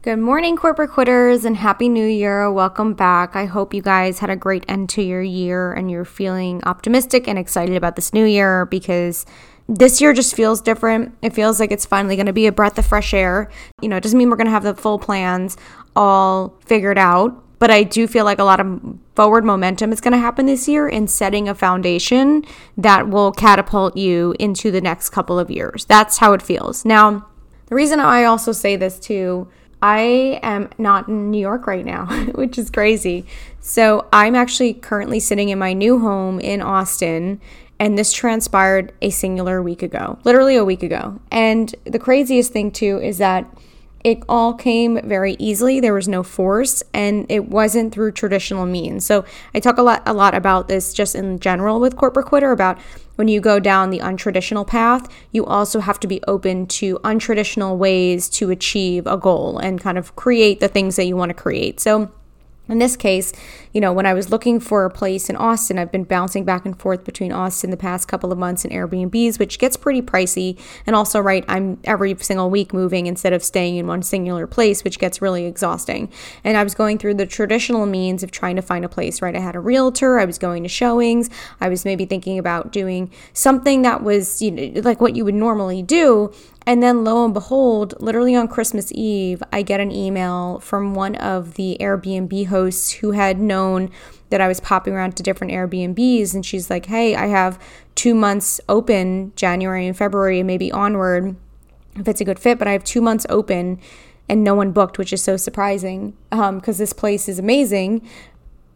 Good morning, corporate quitters, and happy new year. Welcome back. I hope you guys had a great end to your year and you're feeling optimistic and excited about this new year because this year just feels different. It feels like it's finally going to be a breath of fresh air. You know, it doesn't mean we're going to have the full plans all figured out, but I do feel like a lot of forward momentum is going to happen this year in setting a foundation that will catapult you into the next couple of years. That's how it feels. Now, the reason I also say this too I am not in New York right now, which is crazy. So I'm actually currently sitting in my new home in Austin, and this transpired a singular week ago, literally a week ago. And the craziest thing, too, is that it all came very easily. There was no force and it wasn't through traditional means. So I talk a lot a lot about this just in general with corporate quitter about when you go down the untraditional path, you also have to be open to untraditional ways to achieve a goal and kind of create the things that you want to create. So in this case, you know, when I was looking for a place in Austin, I've been bouncing back and forth between Austin the past couple of months and Airbnbs, which gets pretty pricey. And also, right, I'm every single week moving instead of staying in one singular place, which gets really exhausting. And I was going through the traditional means of trying to find a place, right? I had a realtor, I was going to showings, I was maybe thinking about doing something that was, you know, like what you would normally do. And then lo and behold, literally on Christmas Eve, I get an email from one of the Airbnb hosts who had known that I was popping around to different Airbnbs. And she's like, hey, I have two months open, January and February, and maybe onward, if it's a good fit, but I have two months open and no one booked, which is so surprising because um, this place is amazing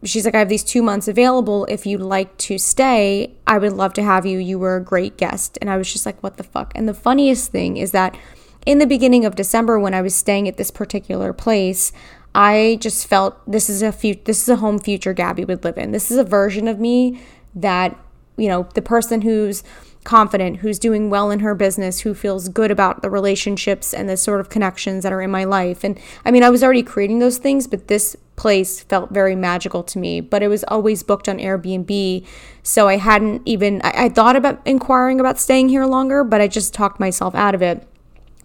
she's like, I have these two months available. If you'd like to stay, I would love to have you. You were a great guest. And I was just like, what the fuck? And the funniest thing is that in the beginning of December, when I was staying at this particular place, I just felt this is a fu- this is a home future Gabby would live in. This is a version of me that, you know, the person who's confident, who's doing well in her business, who feels good about the relationships and the sort of connections that are in my life. And I mean, I was already creating those things, but this place felt very magical to me. But it was always booked on Airbnb. So I hadn't even, I, I thought about inquiring about staying here longer, but I just talked myself out of it.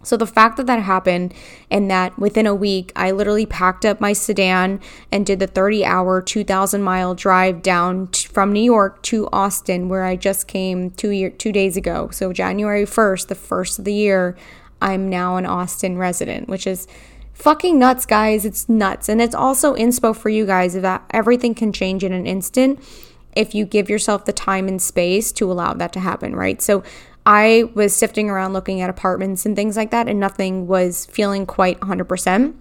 So the fact that that happened and that within a week I literally packed up my sedan and did the 30 hour 2000 mile drive down t- from New York to Austin where I just came 2 year 2 days ago. So January 1st, the first of the year, I'm now an Austin resident, which is fucking nuts, guys. It's nuts. And it's also inspo for you guys that everything can change in an instant if you give yourself the time and space to allow that to happen, right? So I was sifting around looking at apartments and things like that, and nothing was feeling quite 100%.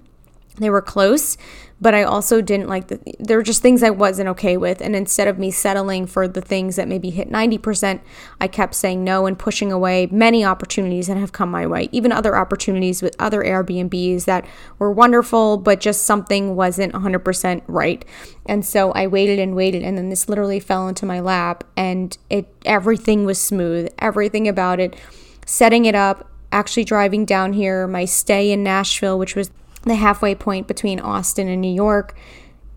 They were close, but I also didn't like the, there were just things I wasn't okay with. And instead of me settling for the things that maybe hit 90%, I kept saying no and pushing away many opportunities that have come my way, even other opportunities with other Airbnbs that were wonderful, but just something wasn't 100% right. And so I waited and waited, and then this literally fell into my lap, and it everything was smooth, everything about it, setting it up, actually driving down here, my stay in Nashville, which was the halfway point between Austin and New York.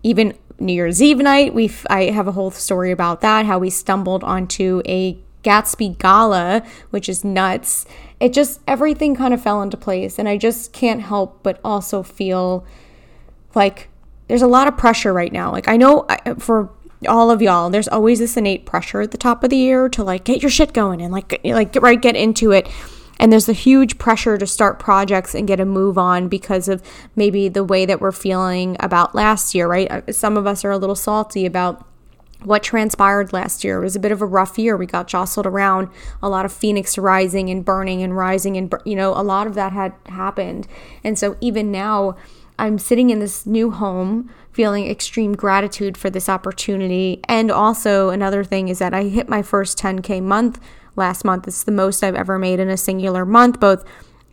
Even New Year's Eve night, we I have a whole story about that. How we stumbled onto a Gatsby gala, which is nuts. It just everything kind of fell into place, and I just can't help but also feel like there's a lot of pressure right now. Like I know for all of y'all, there's always this innate pressure at the top of the year to like get your shit going and like like right get into it and there's a huge pressure to start projects and get a move on because of maybe the way that we're feeling about last year, right? Uh, some of us are a little salty about what transpired last year. It was a bit of a rough year. We got jostled around, a lot of phoenix rising and burning and rising, and, you know, a lot of that had happened. And so even now, I'm sitting in this new home feeling extreme gratitude for this opportunity. And also, another thing is that I hit my first 10K month last month. It's the most I've ever made in a singular month, both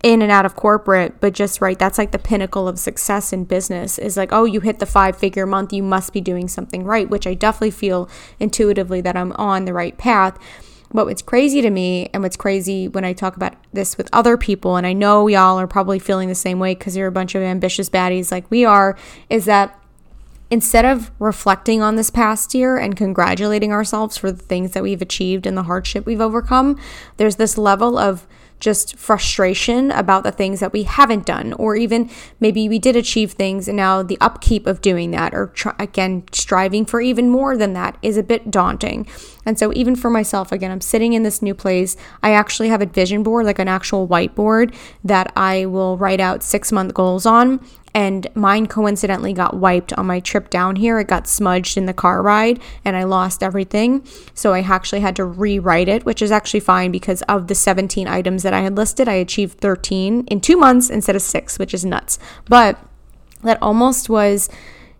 in and out of corporate, but just right, that's like the pinnacle of success in business is like, oh, you hit the five figure month, you must be doing something right, which I definitely feel intuitively that I'm on the right path. But what's crazy to me, and what's crazy when I talk about this with other people, and I know y'all are probably feeling the same way because you're a bunch of ambitious baddies like we are, is that instead of reflecting on this past year and congratulating ourselves for the things that we've achieved and the hardship we've overcome, there's this level of just frustration about the things that we haven't done, or even maybe we did achieve things and now the upkeep of doing that, or try, again, striving for even more than that is a bit daunting. And so, even for myself, again, I'm sitting in this new place. I actually have a vision board, like an actual whiteboard that I will write out six month goals on and mine coincidentally got wiped on my trip down here. It got smudged in the car ride and I lost everything. So I actually had to rewrite it, which is actually fine because of the 17 items that I had listed, I achieved 13 in two months instead of six, which is nuts. But that almost was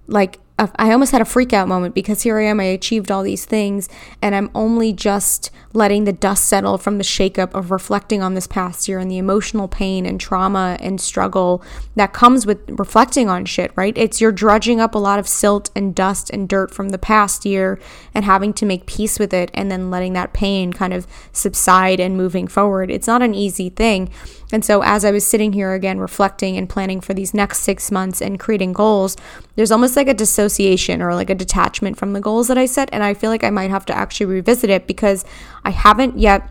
like I almost had a freak out moment because here I am, I achieved all these things, and I'm only just letting the dust settle from the shakeup of reflecting on this past year and the emotional pain and trauma and struggle that comes with reflecting on shit, right? It's you're drudging up a lot of silt and dust and dirt from the past year and having to make peace with it and then letting that pain kind of subside and moving forward. It's not an easy thing. And so, as I was sitting here again, reflecting and planning for these next six months and creating goals, there's almost like a dissociation or like a detachment from the goals that I set. And I feel like I might have to actually revisit it because I haven't yet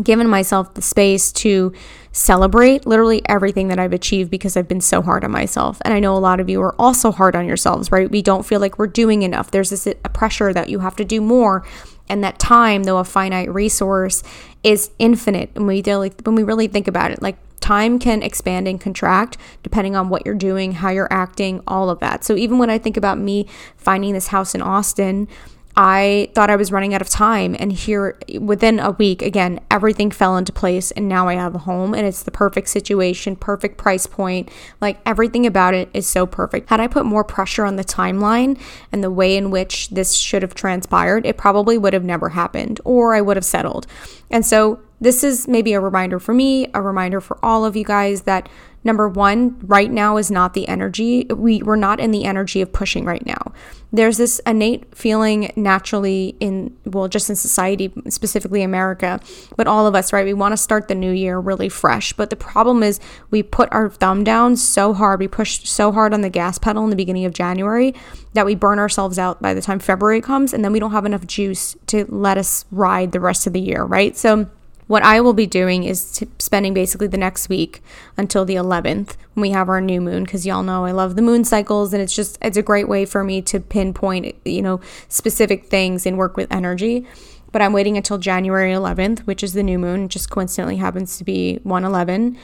given myself the space to celebrate literally everything that I've achieved because I've been so hard on myself. And I know a lot of you are also hard on yourselves, right? We don't feel like we're doing enough. There's this a pressure that you have to do more and that time though a finite resource is infinite and we really when we really think about it like time can expand and contract depending on what you're doing how you're acting all of that so even when i think about me finding this house in austin I thought I was running out of time. And here, within a week, again, everything fell into place. And now I have a home and it's the perfect situation, perfect price point. Like everything about it is so perfect. Had I put more pressure on the timeline and the way in which this should have transpired, it probably would have never happened or I would have settled. And so, this is maybe a reminder for me, a reminder for all of you guys that Number one, right now is not the energy. We, we're not in the energy of pushing right now. There's this innate feeling naturally in, well, just in society, specifically America, but all of us, right? We want to start the new year really fresh. But the problem is we put our thumb down so hard, we push so hard on the gas pedal in the beginning of January that we burn ourselves out by the time February comes, and then we don't have enough juice to let us ride the rest of the year, right? So, what I will be doing is spending basically the next week until the 11th when we have our new moon because y'all know I love the moon cycles and it's just it's a great way for me to pinpoint, you know, specific things and work with energy. But I'm waiting until January 11th, which is the new moon, it just coincidentally happens to be 111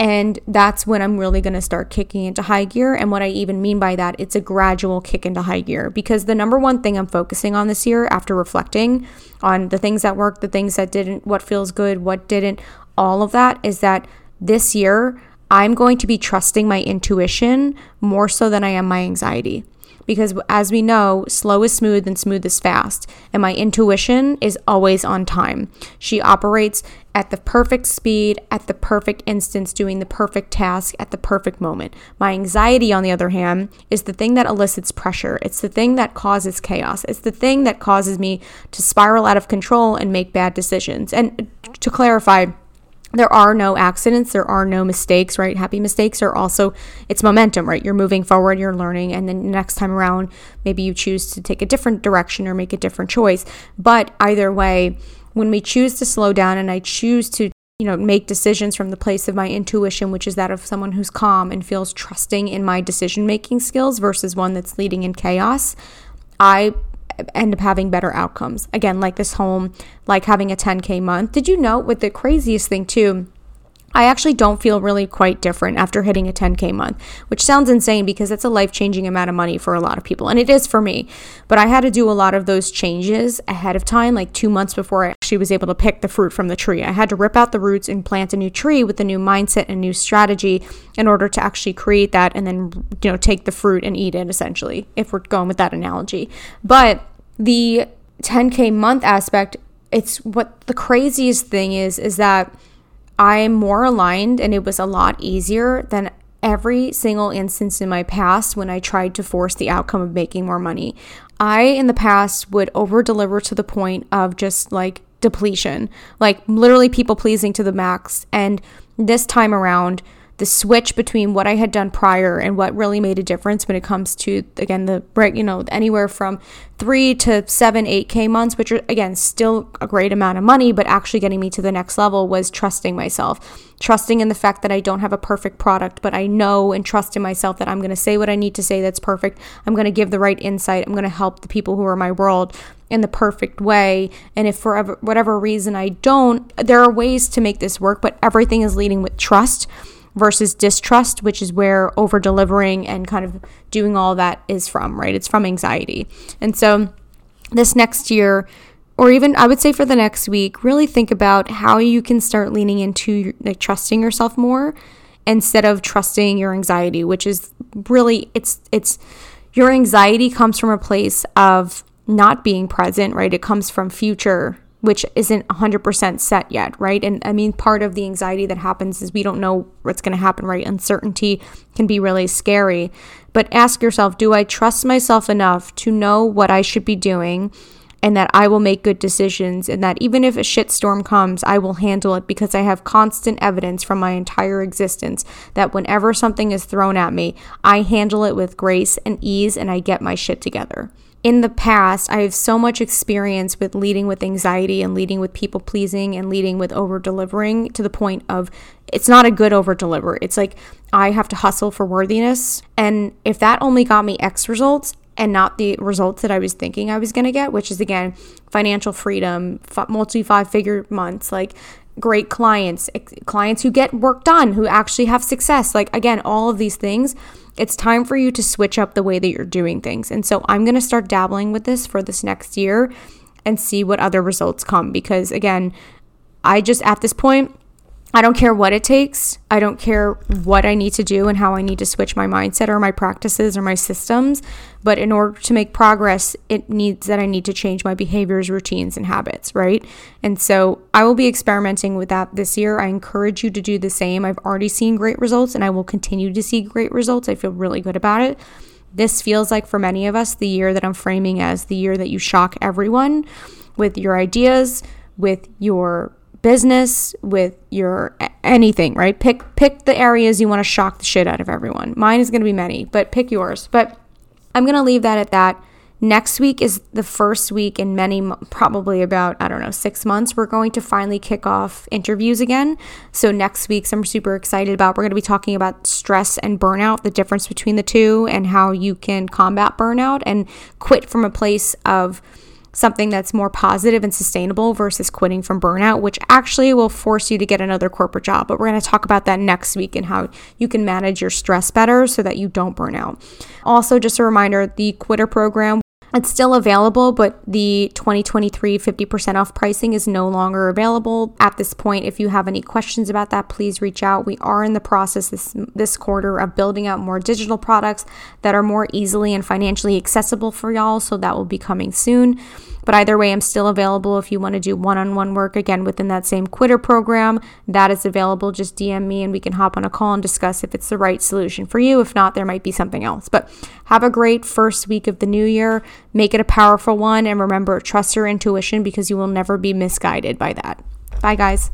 and that's when I'm really going to start kicking into high gear. And what I even mean by that, it's a gradual kick into high gear because the number one thing I'm focusing on this year after reflecting on the things that worked, the things that didn't, what feels good, what didn't, all of that is that this year I'm going to be trusting my intuition more so than I am my anxiety because as we know, slow is smooth and smooth is fast. And my intuition is always on time. She operates at the perfect speed, at the perfect instance, doing the perfect task at the perfect moment. My anxiety, on the other hand, is the thing that elicits pressure. It's the thing that causes chaos. It's the thing that causes me to spiral out of control and make bad decisions. And to clarify, there are no accidents. There are no mistakes right? Happy mistakes are also it's momentum right? You're moving forward you're learning and then next time around maybe you choose to take a different direction or make a different choice. But either way when we choose to slow down and i choose to you know make decisions from the place of my intuition which is that of someone who's calm and feels trusting in my decision making skills versus one that's leading in chaos i end up having better outcomes. Again, like this home, like having a 10K month. Did you know with the craziest thing too? I actually don't feel really quite different after hitting a 10K month, which sounds insane because that's a life changing amount of money for a lot of people. And it is for me. But I had to do a lot of those changes ahead of time, like two months before I actually was able to pick the fruit from the tree. I had to rip out the roots and plant a new tree with a new mindset and new strategy in order to actually create that and then, you know, take the fruit and eat it essentially, if we're going with that analogy. But the 10K month aspect, it's what the craziest thing is, is that I'm more aligned and it was a lot easier than every single instance in my past when I tried to force the outcome of making more money. I, in the past, would over deliver to the point of just like depletion, like literally people pleasing to the max. And this time around, the switch between what I had done prior and what really made a difference when it comes to again the right you know anywhere from three to seven eight k months which are again still a great amount of money but actually getting me to the next level was trusting myself. Trusting in the fact that I don't have a perfect product but I know and trust in myself that I'm to say what I need to say that's perfect. I'm to give the right insight. I'm to help the people who are my world in the perfect way. And if for whatever reason I don't there are ways to make this work but everything is leading with trust versus distrust, which is where over delivering and kind of doing all that is from, right? It's from anxiety. And so this next year, or even I would say for the next week, really think about how you can start leaning into like trusting yourself more instead of trusting your anxiety, which is really it's it's your anxiety comes from a place of not being present, right? It comes from future which isn't 100% set yet, right? And I mean, part of the anxiety that happens is we don't know what's going to happen, right? Uncertainty can be really scary. But ask yourself do I trust myself enough to know what I should be doing and that I will make good decisions and that even if a shitstorm comes, I will handle it because I have constant evidence from my entire existence that whenever something is thrown at me, I handle it with grace and ease and I get my shit together in the past, I have so much experience with leading with anxiety and leading with people pleasing and leading with over delivering to the point of it's not a good over deliver. It's like I have to hustle for worthiness. And if that only got me X results and not the results that I was thinking I was going to get, which is again, financial freedom, multi five figure months, like great clients, clients who get work done, who actually have success, like again, all of these things it's time for you to switch up the way that you're doing things. And so I'm going to start dabbling with this for this next year and see what other results come because again, I just at this point I don't care what it takes. I don't care what I need to do and how I need to switch my mindset or my practices or my systems. But in order to make progress, it needs that I need to change my behaviors, routines, and habits, right? And so I will be experimenting with that this year. I encourage you to do the same. I've already seen great results and I will continue to see great results. I feel really good about it. This feels like for many of us the year that I'm framing as the year that you shock everyone with your ideas, with your business, with your anything, right? Pick pick the areas you want to shock the shit out of everyone. Mine is going to be many, but pick yours. But I'm going to leave that at that. Next week is the first week in many, probably about, I don't know, six months. We're going to finally kick off interviews again. So, next week's I'm super excited about. We're going to be talking about stress and burnout, the difference between the two, and how you can combat burnout and quit from a place of something that's more positive and sustainable versus quitting from burnout, which actually will force you to get another corporate job. But we're going to talk about that next week and how you can manage your stress better so that you don't burn out. Also, just a reminder the quitter program it's still available, but the 2023 50% off pricing is no longer available at this point. If you have any questions about that, please reach out. We are in the process this this quarter of building out more digital products that are more easily and financially accessible for y'all, so that will be coming soon. But either way, I'm still available if you want to do one on one work again within that same quitter program. That is available. Just DM me and we can hop on a call and discuss if it's the right solution for you. If not, there might be something else. But have a great first week of the new year. Make it a powerful one. And remember, trust your intuition because you will never be misguided by that. Bye, guys.